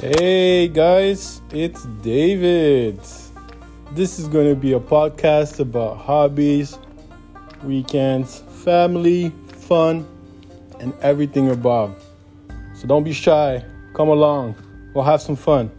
Hey guys, it's David. This is going to be a podcast about hobbies, weekends, family, fun, and everything above. So don't be shy. Come along. We'll have some fun.